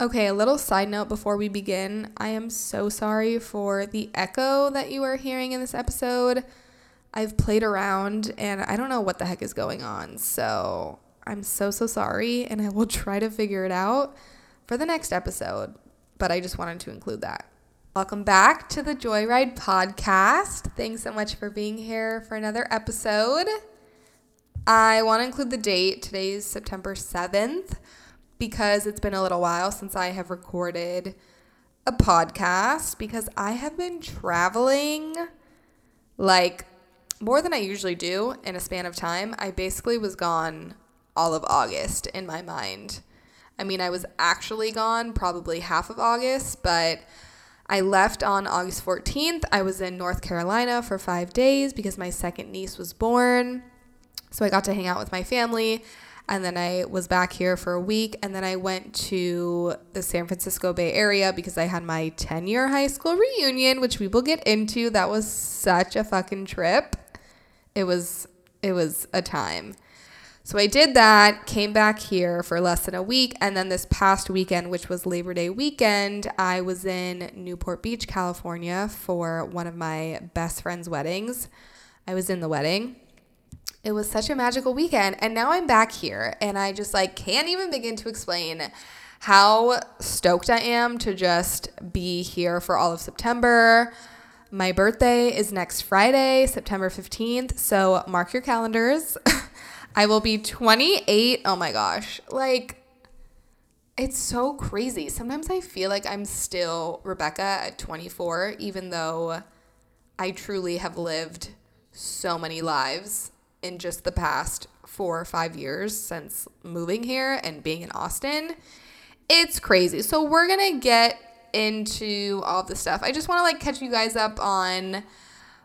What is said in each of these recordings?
Okay, a little side note before we begin. I am so sorry for the echo that you are hearing in this episode. I've played around and I don't know what the heck is going on. So I'm so, so sorry. And I will try to figure it out for the next episode. But I just wanted to include that. Welcome back to the Joy Ride podcast. Thanks so much for being here for another episode. I want to include the date. Today is September 7th because it's been a little while since I have recorded a podcast because I have been traveling like more than I usually do in a span of time. I basically was gone all of August in my mind. I mean, I was actually gone probably half of August, but I left on August 14th. I was in North Carolina for five days because my second niece was born. So I got to hang out with my family. And then I was back here for a week. And then I went to the San Francisco Bay Area because I had my 10 year high school reunion, which we will get into. That was such a fucking trip. It was, it was a time. So I did that, came back here for less than a week, and then this past weekend, which was Labor Day weekend, I was in Newport Beach, California for one of my best friend's weddings. I was in the wedding. It was such a magical weekend, and now I'm back here, and I just like can't even begin to explain how stoked I am to just be here for all of September. My birthday is next Friday, September 15th, so mark your calendars. I will be 28. Oh my gosh. Like, it's so crazy. Sometimes I feel like I'm still Rebekah at 24, even though I truly have lived so many lives in just the past four or five years since moving here and being in Austin. It's crazy. So, we're going to get into all the stuff. I just want to like catch you guys up on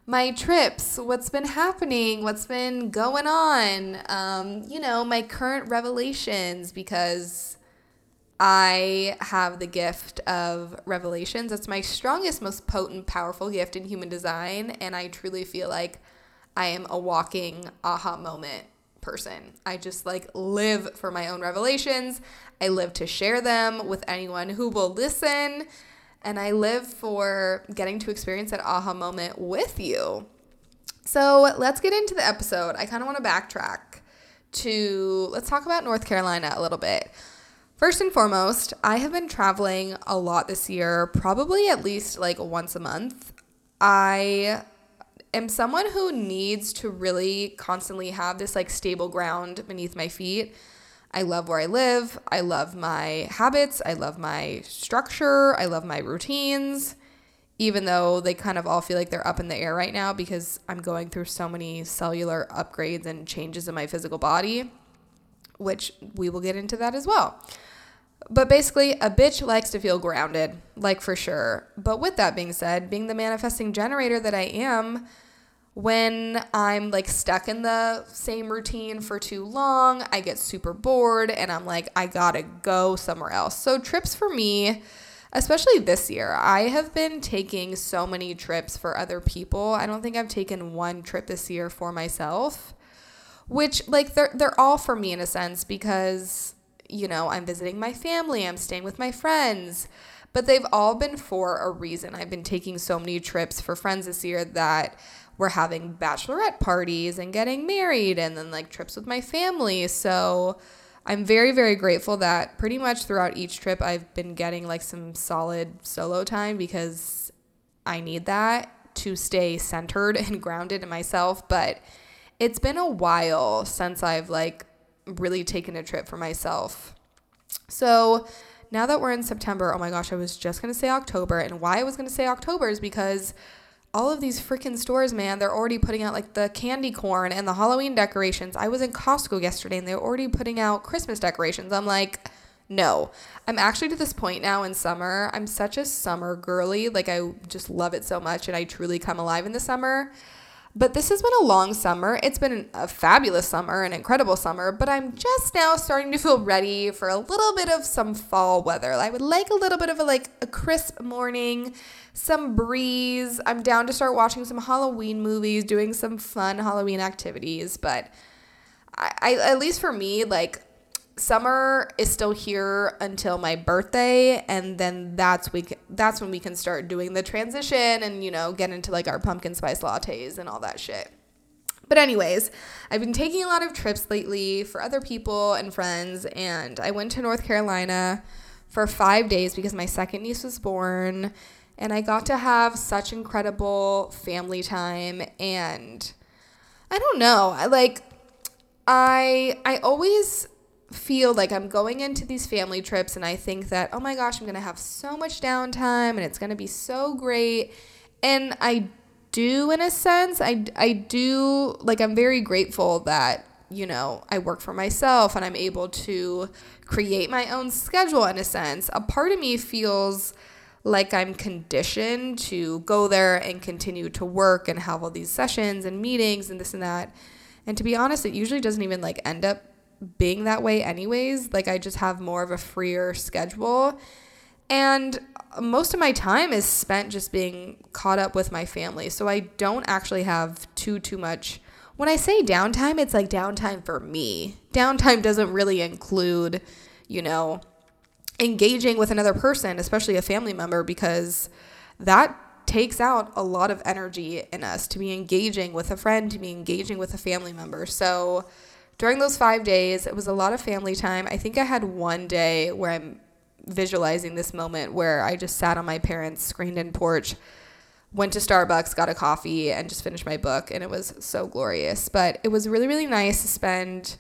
my trips, what's been happening, what's been going on, um, you know, my current revelations because I have the gift of revelations. It's my strongest, most potent, powerful gift in human design. And I truly feel like I am a walking aha moment person. I just like live for my own revelations. I live to share them with anyone who will listen and I live for getting to experience that aha moment with you. So let's get into the episode. I kind of want to backtrack to let's talk about North Carolina a little bit. First and foremost, I have been traveling a lot this year, probably at least like once a month. I am someone who needs to really constantly have this like stable ground beneath my feet. I love where I live. I love my habits. I love my structure. I love my routines, even though they kind of all feel like they're up in the air right now because I'm going through so many cellular upgrades and changes in my physical body, which we will get into that as well. But basically, a bitch likes to feel grounded, like for sure. But with that being said, being the manifesting generator that I am, when I'm like stuck in the same routine for too long, I get super bored and I'm like, I gotta go somewhere else. So, trips for me, especially this year, I have been taking so many trips for other people. I don't think I've taken one trip this year for myself, which, like, they're, they're all for me in a sense because, you know, I'm visiting my family, I'm staying with my friends but they've all been for a reason. I've been taking so many trips for friends this year that we're having bachelorette parties and getting married and then like trips with my family. So I'm very, very grateful that pretty much throughout each trip I've been getting like some solid solo time because I need that to stay centered and grounded in myself. But it's been a while since I've like really taken a trip for myself. So now that we're in September, oh my gosh, I was just gonna say October. And why I was gonna say October is because all of these freaking stores, man, they're already putting out like the candy corn and the Halloween decorations. I was in Costco yesterday and they're already putting out Christmas decorations. I'm like, no. I'm actually to this point now in summer. I'm such a summer girly. Like, I just love it so much and I truly come alive in the summer. But this has been a long summer. It's been a fabulous summer, an incredible summer, but I'm just now starting to feel ready for a little bit of some fall weather. I would like a little bit of a like a crisp morning, some breeze. I'm down to start watching some Halloween movies, doing some fun Halloween activities, but I, I at least for me, like summer is still here until my birthday and then that's we that's when we can start doing the transition and you know get into like our pumpkin spice lattes and all that shit but anyways i've been taking a lot of trips lately for other people and friends and i went to north carolina for five days because my second niece was born and i got to have such incredible family time and i don't know i like i i always feel like I'm going into these family trips and I think that, oh my gosh, I'm going to have so much downtime and it's going to be so great. And I do, in a sense, I, I do, like, I'm very grateful that, you know, I work for myself and I'm able to create my own schedule in a sense. A part of me feels like I'm conditioned to go there and continue to work and have all these sessions and meetings and this and that. And to be honest, it usually doesn't even like end up being that way anyways. Like I just have more of a freer schedule. And most of my time is spent just being caught up with my family. So I don't actually have too too much when I say downtime, it's like downtime for me. Downtime doesn't really include, you know, engaging with another person, especially a family member, because that takes out a lot of energy in us to be engaging with a friend, to be engaging with a family member. So, during those five days, it was a lot of family time. I think I had one day where I'm visualizing this moment where I just sat on my parents' screened in porch, went to Starbucks, got a coffee, and just finished my book. And it was so glorious. But it was really, really nice to spend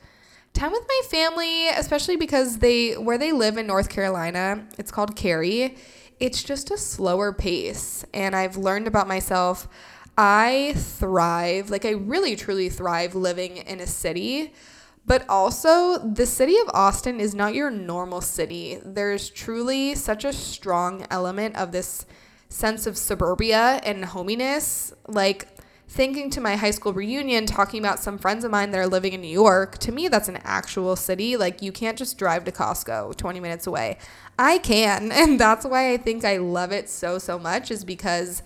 time with my family, especially because they where they live in North Carolina, it's called Cary. It's just a slower pace. And I've learned about myself I thrive, like I really truly thrive living in a city. But also, the city of Austin is not your normal city. There's truly such a strong element of this sense of suburbia and hominess. Like, thinking to my high school reunion, talking about some friends of mine that are living in New York, to me, that's an actual city. Like, you can't just drive to Costco 20 minutes away. I can. And that's why I think I love it so, so much, is because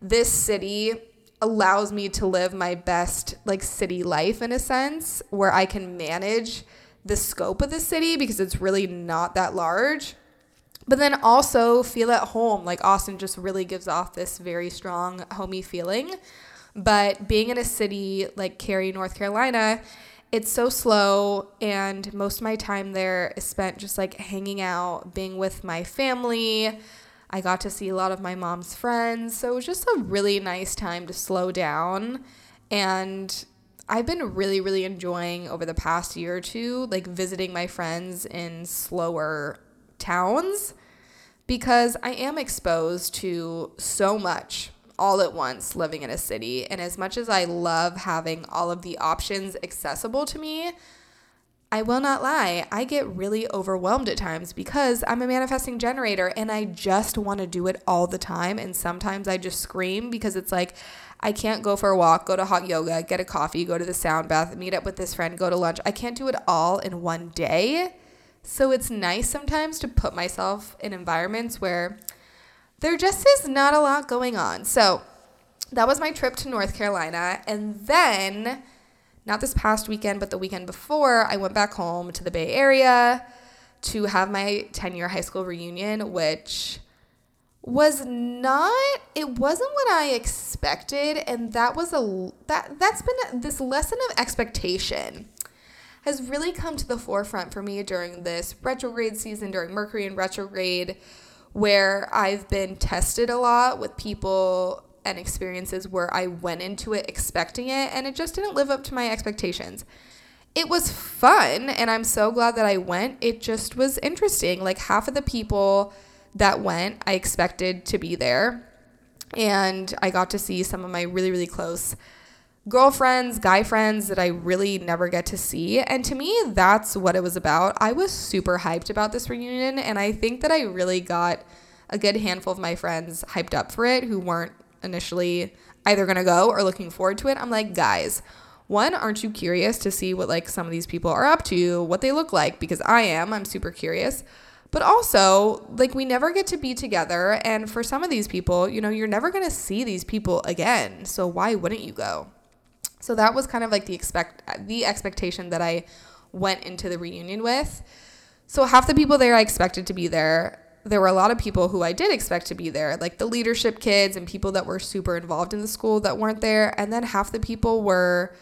this city allows me to live my best like city life in a sense where I can manage the scope of the city because it's really not that large. But then also feel at home. Like Austin just really gives off this very strong homey feeling. But being in a city like Cary, North Carolina, it's so slow and most of my time there is spent just like hanging out, being with my family, I got to see a lot of my mom's friends. So it was just a really nice time to slow down. And I've been really, really enjoying over the past year or two, like visiting my friends in slower towns because I am exposed to so much all at once living in a city. And as much as I love having all of the options accessible to me, I will not lie, I get really overwhelmed at times because I'm a manifesting generator and I just want to do it all the time. And sometimes I just scream because it's like, I can't go for a walk, go to hot yoga, get a coffee, go to the sound bath, meet up with this friend, go to lunch. I can't do it all in one day. So it's nice sometimes to put myself in environments where there just is not a lot going on. So that was my trip to North Carolina. And then not this past weekend, but the weekend before, I went back home to the Bay Area to have my 10 year high school reunion, which was not it wasn't what i expected and that was a that that's been this lesson of expectation has really come to the forefront for me during this retrograde season during mercury and retrograde where i've been tested a lot with people and experiences where I went into it expecting it and it just didn't live up to my expectations. It was fun and I'm so glad that I went. It just was interesting. Like half of the people that went, I expected to be there. And I got to see some of my really, really close girlfriends, guy friends that I really never get to see. And to me, that's what it was about. I was super hyped about this reunion. And I think that I really got a good handful of my friends hyped up for it who weren't initially either going to go or looking forward to it. I'm like, guys, one, aren't you curious to see what like some of these people are up to, what they look like? Because I am. I'm super curious. But also, like, we never get to be together. And for some of these people, you know, you're never going to see these people again. So why wouldn't you go? So that was kind of like the expect the expectation that I went into the reunion with. So half the people there I expected to be there. There were a lot of people who I did expect to be there, like the leadership kids and people that were super involved in the school that weren't there. And then half the people were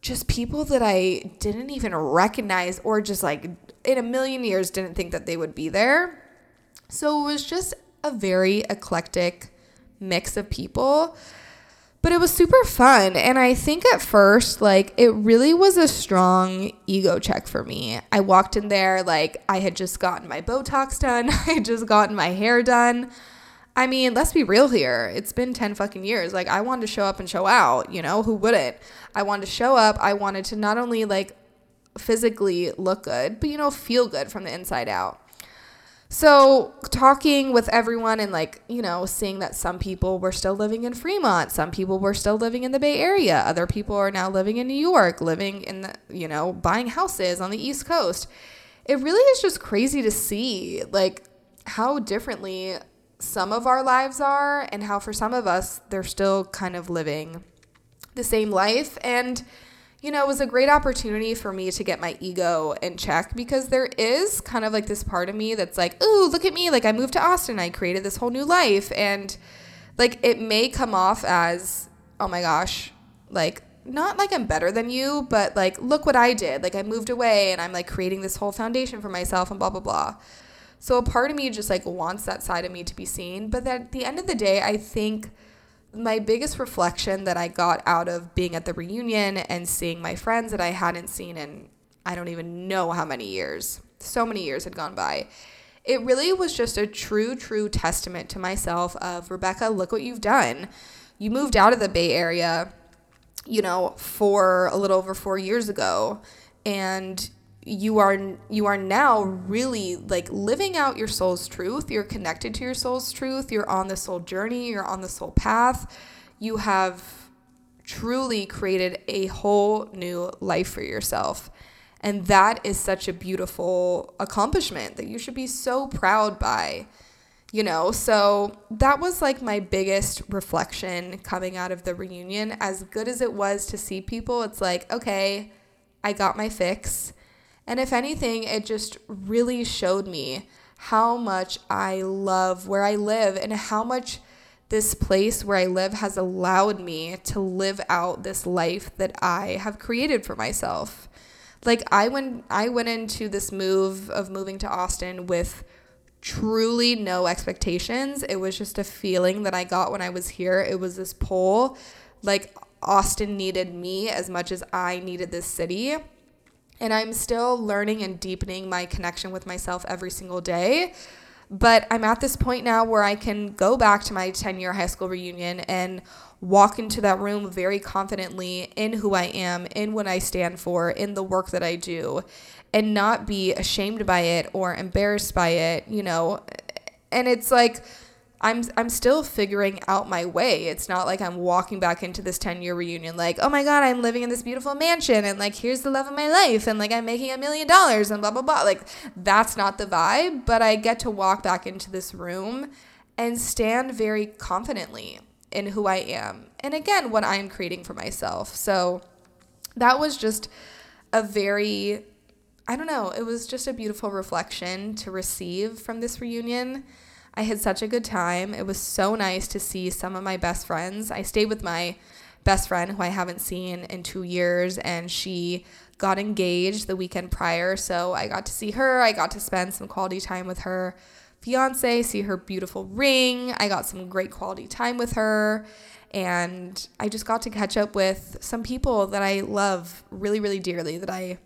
just people that I didn't even recognize or just like in a million years didn't think that they would be there. So it was just a very eclectic mix of people. But it was super fun. And I think at first, like, it really was a strong ego check for me. I walked in there, like, I had just gotten my Botox done, I had just gotten my hair done. I mean, let's be real here. It's been 10 fucking years. Like, I wanted to show up and show out, you know? Who wouldn't? I wanted to show up. I wanted to not only, like, physically look good, but, you know, feel good from the inside out. So, talking with everyone and like, you know, seeing that some people were still living in Fremont, some people were still living in the Bay Area, other people are now living in New York, living in the, you know, buying houses on the East Coast. It really is just crazy to see like how differently some of our lives are and how for some of us they're still kind of living the same life and you know, it was a great opportunity for me to get my ego in check because there is kind of like this part of me that's like, ooh, look at me. Like, I moved to Austin, I created this whole new life. And like, it may come off as, oh my gosh, like, not like I'm better than you, but like, look what I did. Like, I moved away and I'm like creating this whole foundation for myself and blah, blah, blah. So a part of me just like wants that side of me to be seen. But at the end of the day, I think my biggest reflection that I got out of being at the reunion and seeing my friends that I hadn't seen in I don't even know how many years, so many years had gone by. It really was just a true, true testament to myself of Rebekah, look what you've done. You moved out of the Bay Area, you know, for a little over four years ago. And you are you are now really like living out your soul's truth. You're connected to your soul's truth. You're on the soul journey. You're on the soul path. You have truly created a whole new life for yourself. And that is such a beautiful accomplishment that you should be so proud by you know? So that was like my biggest reflection coming out of the reunion. As good as it was to see people it's like okay i got my fix and if anything, it just really showed me how much I love where I live and how much this place where I live has allowed me to live out this life that I have created for myself. Like I went I went into this move of moving to Austin with truly no expectations. It was just a feeling that I got when I was here. It was this pull like Austin needed me as much as I needed this city. And I'm still learning and deepening my connection with myself every single day. But I'm at this point now where I can go back to my 10 year high school reunion and walk into that room very confidently in who I am, in what I stand for, in the work that I do, and not be ashamed by it or embarrassed by it, you know. And it's like, I'm I'm still figuring out my way. It's not like I'm walking back into this 10-year reunion like, "Oh my god, I'm living in this beautiful mansion and like here's the love of my life and like I'm making a million dollars and blah blah blah." Like that's not the vibe, but I get to walk back into this room and stand very confidently in who I am. And again, what I'm creating for myself. So that was just a very I don't know, it was just a beautiful reflection to receive from this reunion I had such a good time. It was so nice to see some of my best friends. I stayed with my best friend who I haven't seen in two years, and she got engaged the weekend prior. So I got to see her. I got to spend some quality time with her fiance, see her beautiful ring. I got some great quality time with her. And I just got to catch up with some people that I love really, really dearly that I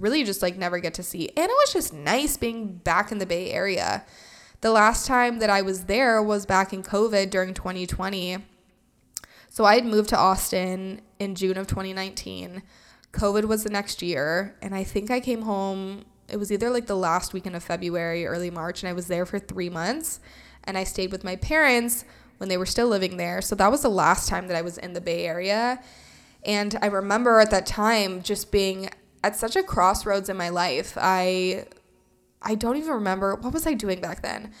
really just like never get to see. And it was just nice being back in the Bay Area. The last time that I was there was back in COVID during 2020. So I had moved to Austin in June of 2019. COVID was the next year, and I think I came home. It was either like the last weekend of February, early March, and I was there for three months. And I stayed with my parents when they were still living there. So that was the last time that I was in the Bay Area. And I remember at that time just being at such a crossroads in my life. I I don't even remember what was I doing back then.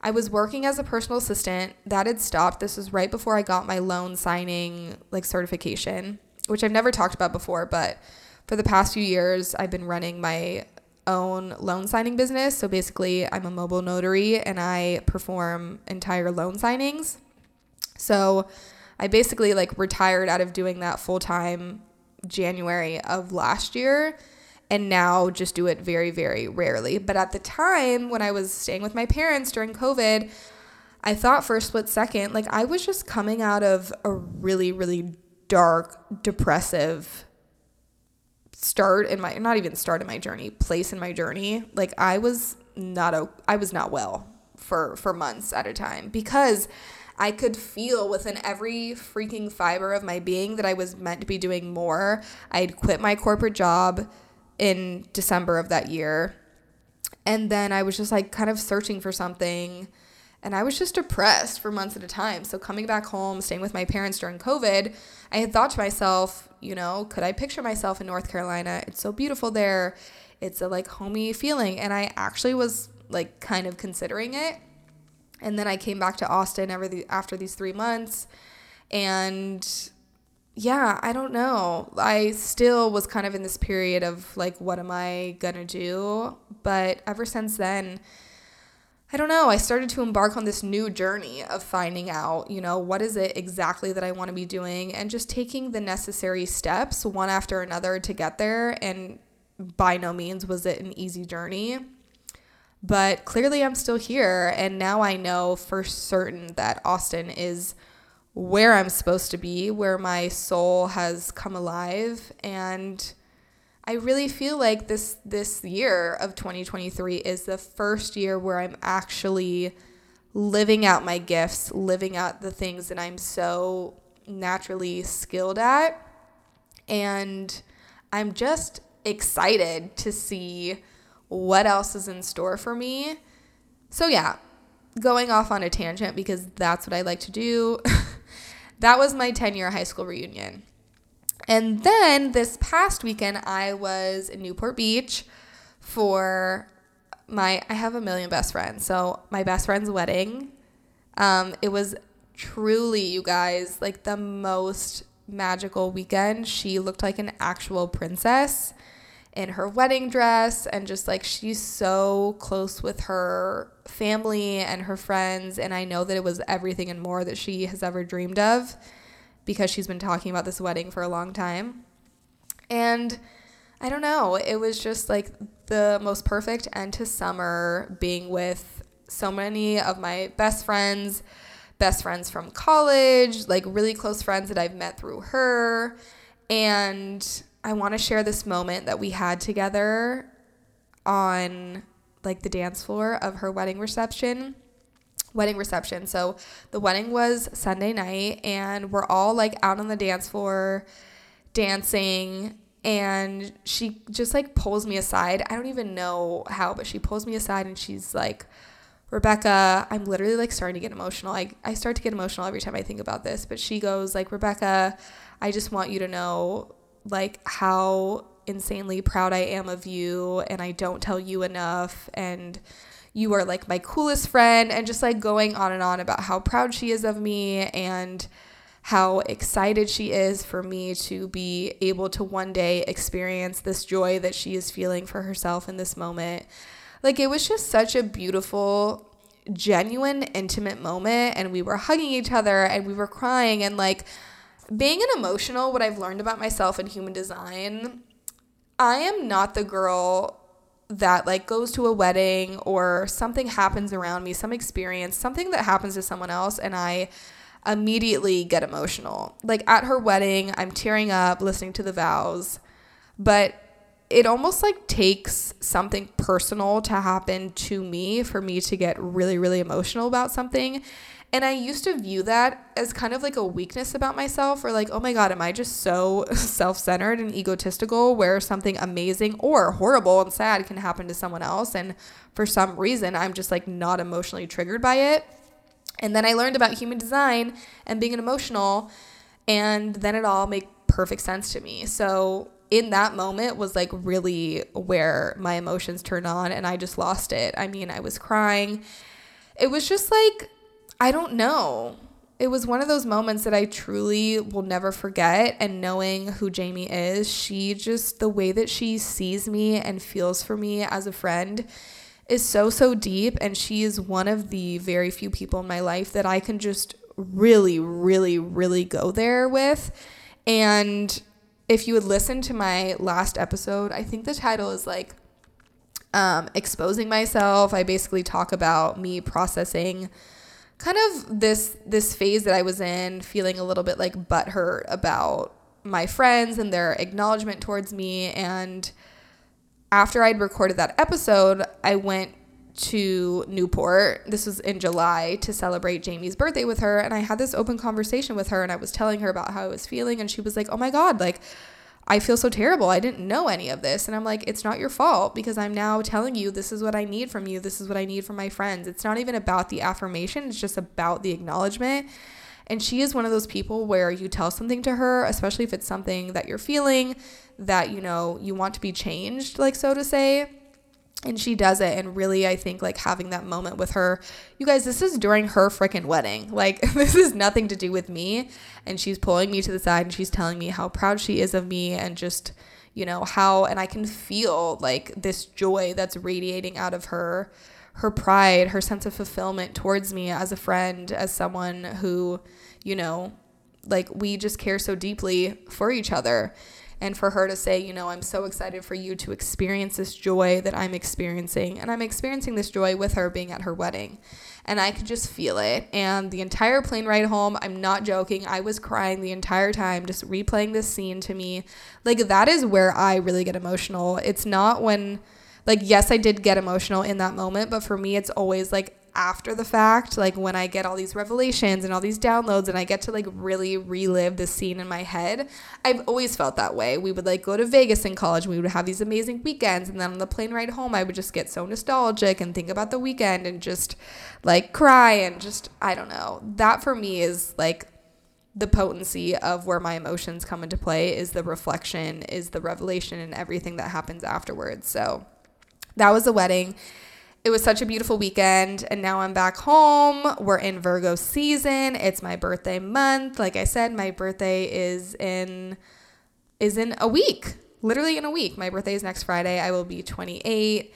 I was working as a personal assistant. That had stopped. This was right before I got my loan signing like certification, which I've never talked about before, but for the past few years, I've been running my own loan signing business. So basically, I'm a mobile notary and I perform entire loan signings. So I basically like retired out of doing that full time January of last year and now just do it very, very rarely. But at the time when I was staying with my parents during COVID, I thought for a split second, like I was just coming out of a really, really dark, depressive start in my not even start in my journey, place in my journey. Like I was not a I was not well for for months at a time because I could feel within every freaking fiber of my being that I was meant to be doing more. I'd quit my corporate job in December of that year. And then I was just like kind of searching for something and I was just depressed for months at a time. So coming back home, staying with my parents during COVID, I had thought to myself, you know, could I picture myself in North Carolina? It's so beautiful there. It's a like homey feeling. And I actually was like kind of considering it. And then I came back to Austin after these three months. And yeah, I don't know. I still was kind of in this period of like, what am I gonna do? But ever since then, I don't know, I started to embark on this new journey of finding out, you know, what is it exactly that I want to be doing and just taking the necessary steps one after another to get there. And by no means was it an easy journey. But clearly, I'm still here. And now I know for certain that Austin is where I'm supposed to be, where my soul has come alive. And I really feel like this this year of 2023 is the first year where I'm actually living out my gifts, living out the things that I'm so naturally skilled at. And I'm just excited to see what else is in store for me. So yeah, going off on a tangent because that's what I like to do. that was my 10 year high school reunion. And then this past weekend, I was in Newport Beach for my, I have a million best friends. So my best friend's wedding. Um, it was truly, you guys, like the most magical weekend. She looked like an actual princess in her wedding dress and just like she's so close with her family and her friends and I know that it was everything and more that she has ever dreamed of because she's been talking about this wedding for a long time. And I don't know, it was just like the most perfect end to summer being with so many of my best friends, best friends from college, like really close friends that I've met through her. And I want to share this moment that we had together on like the dance floor of her wedding reception wedding reception. So the wedding was Sunday night, and we're all like out on the dance floor dancing. And she just like pulls me aside. I don't even know how, but she pulls me aside and she's like, Rebekah, I'm literally like starting to get emotional. I, I start to get emotional every time I think about this. But she goes, like, Rebekah, I just want you to know like how insanely proud I am of you and I don't tell you enough and you are like my coolest friend, and just like going on and on about how proud she is of me and how excited she is for me to be able to one day experience this joy that she is feeling for herself in this moment. Like it was just such a beautiful, genuine, intimate moment. And we were hugging each other and we were crying. And like being an emotional, what I've learned about myself in human design, I am not the girl that like goes to a wedding or something happens around me, some experience, something that happens to someone else and I immediately get emotional. Like at her wedding, I'm tearing up listening to the vows, but it almost like takes something personal to happen to me for me to get really really emotional about something. And I used to view that as kind of like a weakness about myself, or like, oh my God, am I just so self centered and egotistical where something amazing or horrible and sad can happen to someone else? And for some reason, I'm just like not emotionally triggered by it. And then I learned about human design and being an emotional, and then it all made perfect sense to me. So in that moment was like really where my emotions turned on and I just lost it. I mean, I was crying. It was just like I don't know. it was one of those moments that I truly will never forget. And knowing who Jamie is, she just, the way that she sees me and feels for me as a friend is so, so deep. And she is one of the very few people in my life that I can just really, really, really go there with. And if you would listen to my last episode, I think the title is like um, exposing myself. I basically talk about me processing kind of this this phase that I was in, feeling a little bit like butthurt about my friends and their acknowledgement towards me. And after I'd recorded that episode, I went to Newport. This was in July to celebrate Jamie's birthday with her. And I had this open conversation with her and I was telling her about how I was feeling. And she was like, Oh my God, like, I feel so terrible. I didn't know any of this. And I'm like, it's not your fault because I'm now telling you this is what I need from you. This is what I need from my friends. It's not even about the affirmation, it's just about the acknowledgement. And she is one of those people where you tell something to her, especially if it's something that you're feeling that, you know, you want to be changed, like so to say and she does it and really i think like having that moment with her you guys this is during her freaking wedding. Like this is nothing to do with me. And she's pulling me to the side and she's telling me how proud she is of me and just you know how and i can feel like this joy that's radiating out of her her pride her sense of fulfillment towards me as a friend as someone who you know like we just care so deeply for each other and for her to say, you know, I'm so excited for you to experience this joy that I'm experiencing. And I'm experiencing this joy with her being at her wedding. And I could just feel it. And the entire plane ride home, I'm not joking, I was crying the entire time, just replaying this scene to me. Like, that is where I really get emotional. It's not when, like, yes, I did get emotional in that moment, but for me, it's always like after the fact, like when I get all these revelations and all these downloads and I get to like really relive the scene in my head, I've always felt that way. We would like go to Vegas in college and we would have these amazing weekends. And then on the plane ride home, I would just get so nostalgic and think about the weekend and just like cry and just, I don't know. That for me is like the potency of where my emotions come into play is the reflection, is the revelation, and everything that happens afterwards. So that was the wedding it was such a beautiful weekend and now I'm back home. We're in Virgo season. It's my birthday month. Like I said, my birthday is in is in a week. Literally in a week. My birthday is next Friday. I will be 28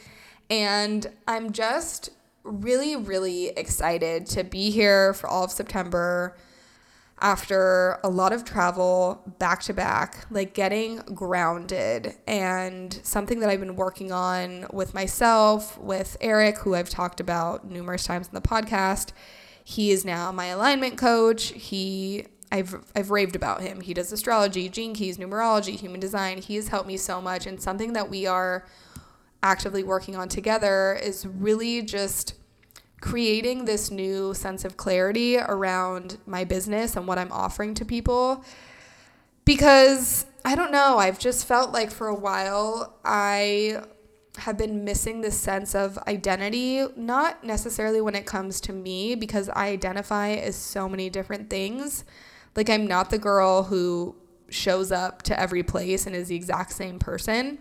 and I'm just really really excited to be here for all of September after a lot of travel back to back, like getting grounded and something that I've been working on with myself, with Eric, who I've talked about numerous times in the podcast. He is now my alignment coach. He I've I've raved about him. He does astrology, gene keys, numerology, human design. He has helped me so much and something that we are actively working on together is really just creating this new sense of clarity around my business and what I'm offering to people. Because I don't know, I've just felt like for a while I have been missing this sense of identity, not necessarily when it comes to me, because I identify as so many different things. Like, I'm not the girl who shows up to every place and is the exact same person.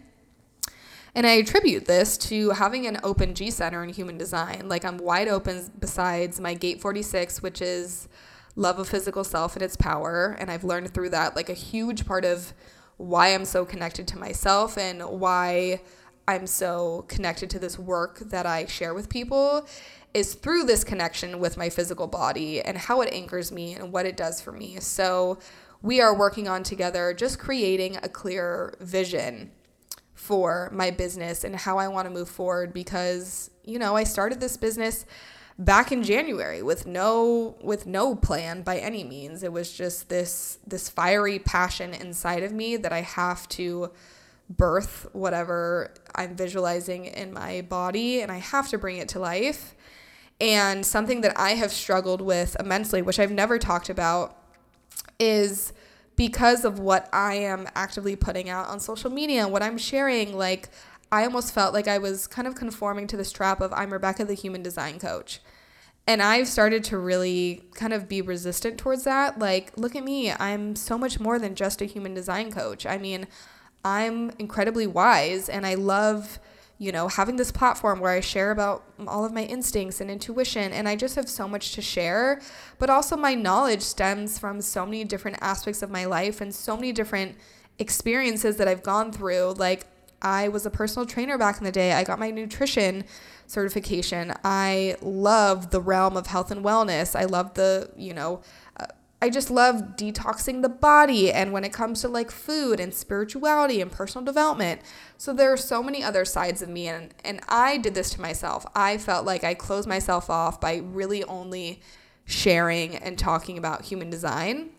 And I attribute this to having an open G center in human design. Like I'm wide open besides my gate 46, which is love of physical self and its power. And I've learned through that like a huge part of why I'm so connected to myself and why I'm so connected to this work that I share with people is through this connection with my physical body and how it anchors me and what it does for me. So we are working on together just creating a clear vision for my business and how I want to move forward because, you know, I started this business back in January with no with no plan by any means. It was just this this fiery passion inside of me that I have to birth whatever I'm visualizing in my body and I have to bring it to life. And something that I have struggled with immensely, which I've never talked about, is because of what I am actively putting out on social media and what I'm sharing, like I almost felt like I was kind of conforming to this trap of I'm Rebekah, the human design coach. And I've started to really kind of be resistant towards that. Like, look at me. I'm so much more than just a human design coach. I mean, I'm incredibly wise and I love you know, having this platform where I share about all of my instincts and intuition, and I just have so much to share. But also, my knowledge stems from so many different aspects of my life and so many different experiences that I've gone through. Like, I was a personal trainer back in the day, I got my nutrition certification. I love the realm of health and wellness. I love the, you know, I just love detoxing the body and when it comes to like food and spirituality and personal development. So there are so many other sides of me and and I did this to myself. I felt like I closed myself off by really only sharing and talking about human design,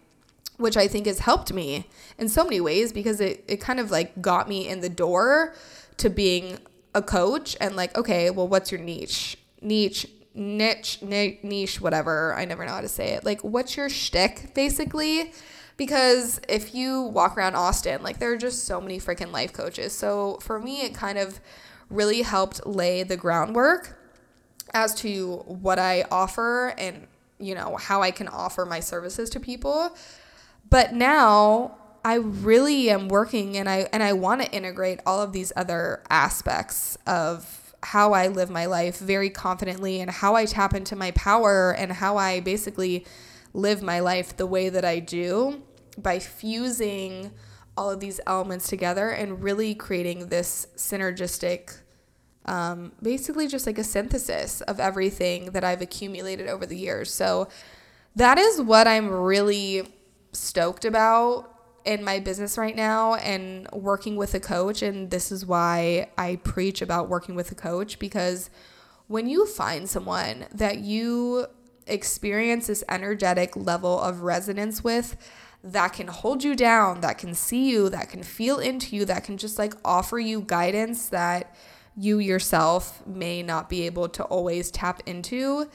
which I think has helped me in so many ways because it it kind of like got me in the door to being a coach and like okay, well what's your niche? Niche niche, niche, whatever. I never know how to say it. Like, what's your shtick, basically? Because if you walk around Austin, like, there are just so many freaking life coaches. So for me, it kind of really helped lay the groundwork as to what I offer and, you know, how I can offer my services to people. But now I really am working and I and I want to integrate all of these other aspects of how I live my life very confidently and how I tap into my power and how I basically live my life the way that I do by fusing all of these elements together and really creating this synergistic um, basically just like a synthesis of everything that I've accumulated over the years. So that is what I'm really stoked about in my business right now and working with a coach. And this is why I preach about working with a coach because when you find someone that you experience this energetic level of resonance with, that can hold you down, that can see you, that can feel into you, that can just like offer you guidance that you yourself may not be able to always tap into.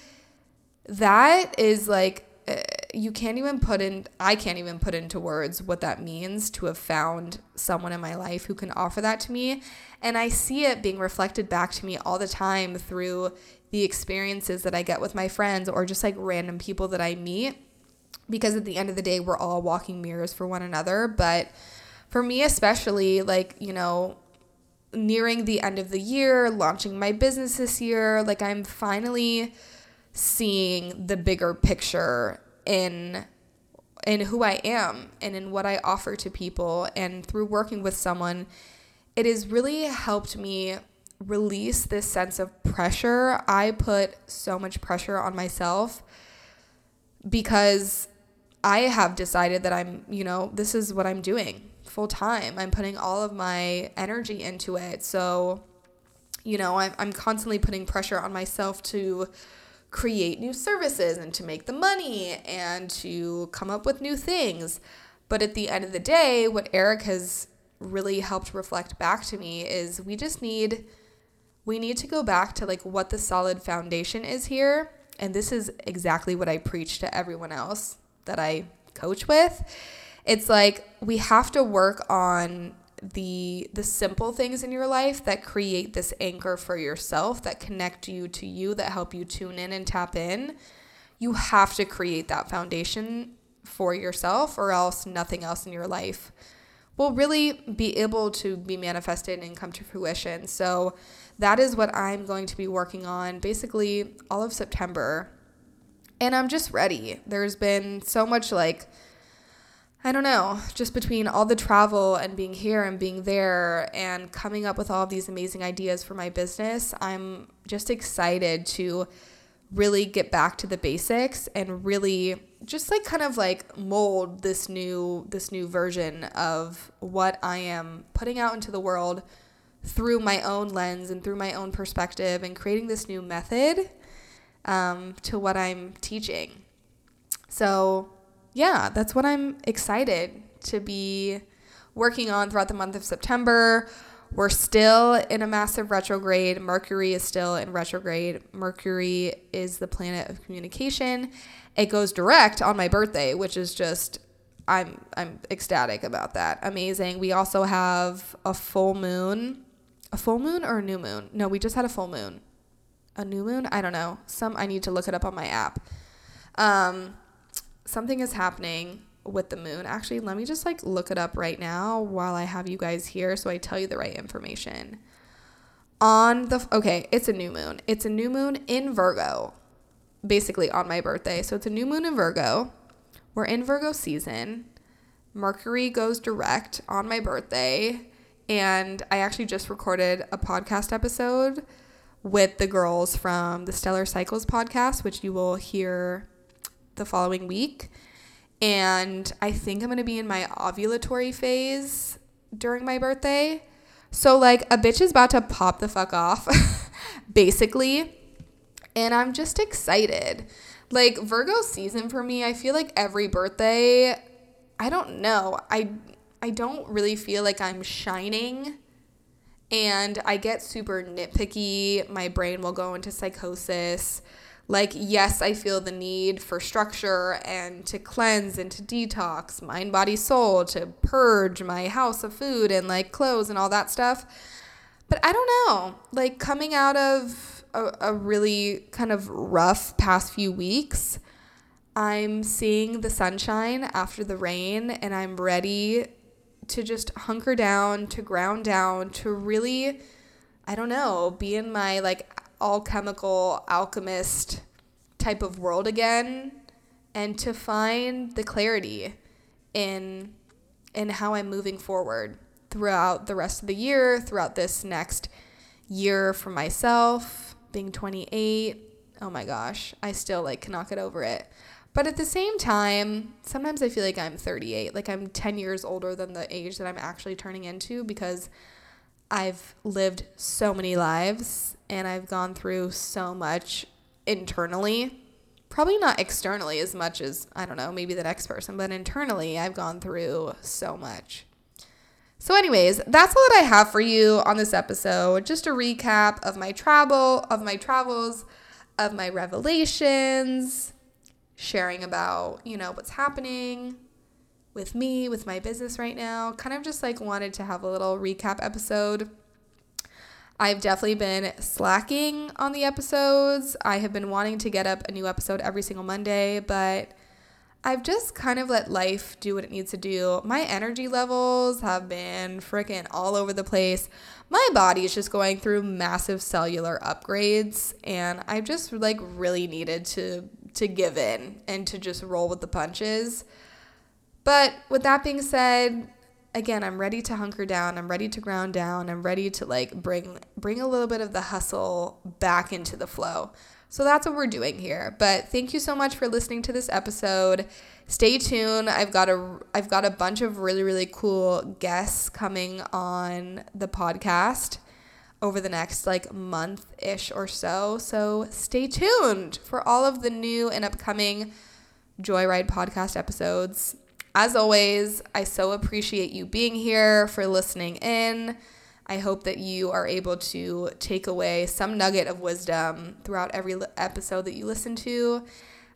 That is like you can't even put in I can't even put into words what that means to have found someone in my life who can offer that to me. And I see it being reflected back to me all the time through the experiences that I get with my friends or just like random people that I meet. Because at the end of the day we're all walking mirrors for one another. But for me especially like you know nearing the end of the year launching my business this year like I'm finally seeing the bigger picture in in who I am and in what I offer to people and through working with someone it has really helped me release this sense of pressure. I put so much pressure on myself because I have decided that I'm, you know, this is what I'm doing full time. I'm putting all of my energy into it. So, you know, I'm, I'm constantly putting pressure on myself to create new services and to make the money and to come up with new things. But at the end of the day, what Eric has really helped reflect back to me is we just need we need to go back to like what the solid foundation is here and this is exactly what I preach to everyone else that I coach with. It's like we have to work on the the simple things in your life that create this anchor for yourself that connect you to you that help you tune in and tap in you have to create that foundation for yourself or else nothing else in your life will really be able to be manifested and come to fruition. So that is what i'm going to be working on basically all of september. And i'm just ready. There's been so much like I don't know, just between all the travel and being here and being there and coming up with all of these amazing ideas for my business, I'm just excited to really get back to the basics and really just like kind of like mold this new this new version of what I am putting out into the world through my own lens and through my own perspective and creating this new method um, to what I'm teaching. So yeah, that's what I'm excited to be working on throughout the month of September. We're still in a massive retrograde. Mercury is still in retrograde. Mercury is the planet of communication. It goes direct on my birthday, which is just I'm I'm ecstatic about that. Amazing. We also have a full moon. A full moon or a new moon? No, we just had a full moon. A new moon? I don't know. Some I need to look it up on my app. Um something is happening with the moon. Actually, let me just like look it up right now while I have you guys here so I tell you the right information. on the okay, it's a new moon. It's a new moon in Virgo, basically on my birthday. So it's a new moon in Virgo. We're in Virgo season. Mercury goes direct on my birthday, and I actually just recorded a podcast episode with the girls from the Stellar Cycles podcast, which you will hear the following week. And I think I'm going to be in my ovulatory phase during my birthday. So, like, a bitch is about to pop the fuck off, basically. And I'm just excited. Like, Virgo season for me, I feel like every birthday, I don't know. I I don't really feel like I'm shining and I get super nitpicky. My brain will go into psychosis. Like, yes, I feel the need for structure and to cleanse and to detox mind, body, soul, to purge my house of food and like clothes and all that stuff. But I don't know. Like, coming out of a, a really kind of rough past few weeks, I'm seeing the sunshine after the rain and I'm ready to just hunker down, to ground down, to really, I don't know, be in my like alchemical alchemist type of world again and to find the clarity in in how I'm moving forward throughout the rest of the year, throughout this next year for myself, being 28. Oh my gosh, I still like cannot get over it. But at the same time, sometimes I feel like I'm 38, like I'm 10 years older than the age that I'm actually turning into because I've lived so many lives and I've gone through so much internally. Probably not externally as much as, I don't know, maybe the next person, but internally, I've gone through so much. So, anyways, that's all that I have for you on this episode. Just a recap of my travel, of my travels, of my revelations sharing about, you know, what's happening with me, with my business right now. Kind of just like wanted to have a little recap episode. I've definitely been slacking on the episodes. I have been wanting to get up a new episode every single Monday, but I've just kind of let life do what it needs to do. My energy levels have been freaking all over the place. My body is just going through massive cellular upgrades, and I've just like really needed to to give in and to just roll with the punches. But with that being said, again, I'm ready to hunker down. I'm ready to ground down. I'm ready to like bring bring a little bit of the hustle back into the flow. So that's what we're doing here. But thank you so much for listening to this episode. Stay tuned. I've got a I've got a bunch of really really cool guests coming on the podcast over the next like month ish or so. So stay tuned for all of the new and upcoming Joy Ride podcast episodes. As always, I so appreciate you being here for listening in. I hope that you are able to take away some nugget of wisdom throughout every episode that you listen to.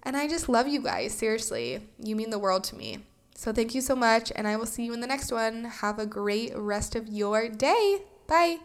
And I just love you guys. Seriously, you mean the world to me. So thank you so much, and I will see you in the next one. Have a great rest of your day. Bye.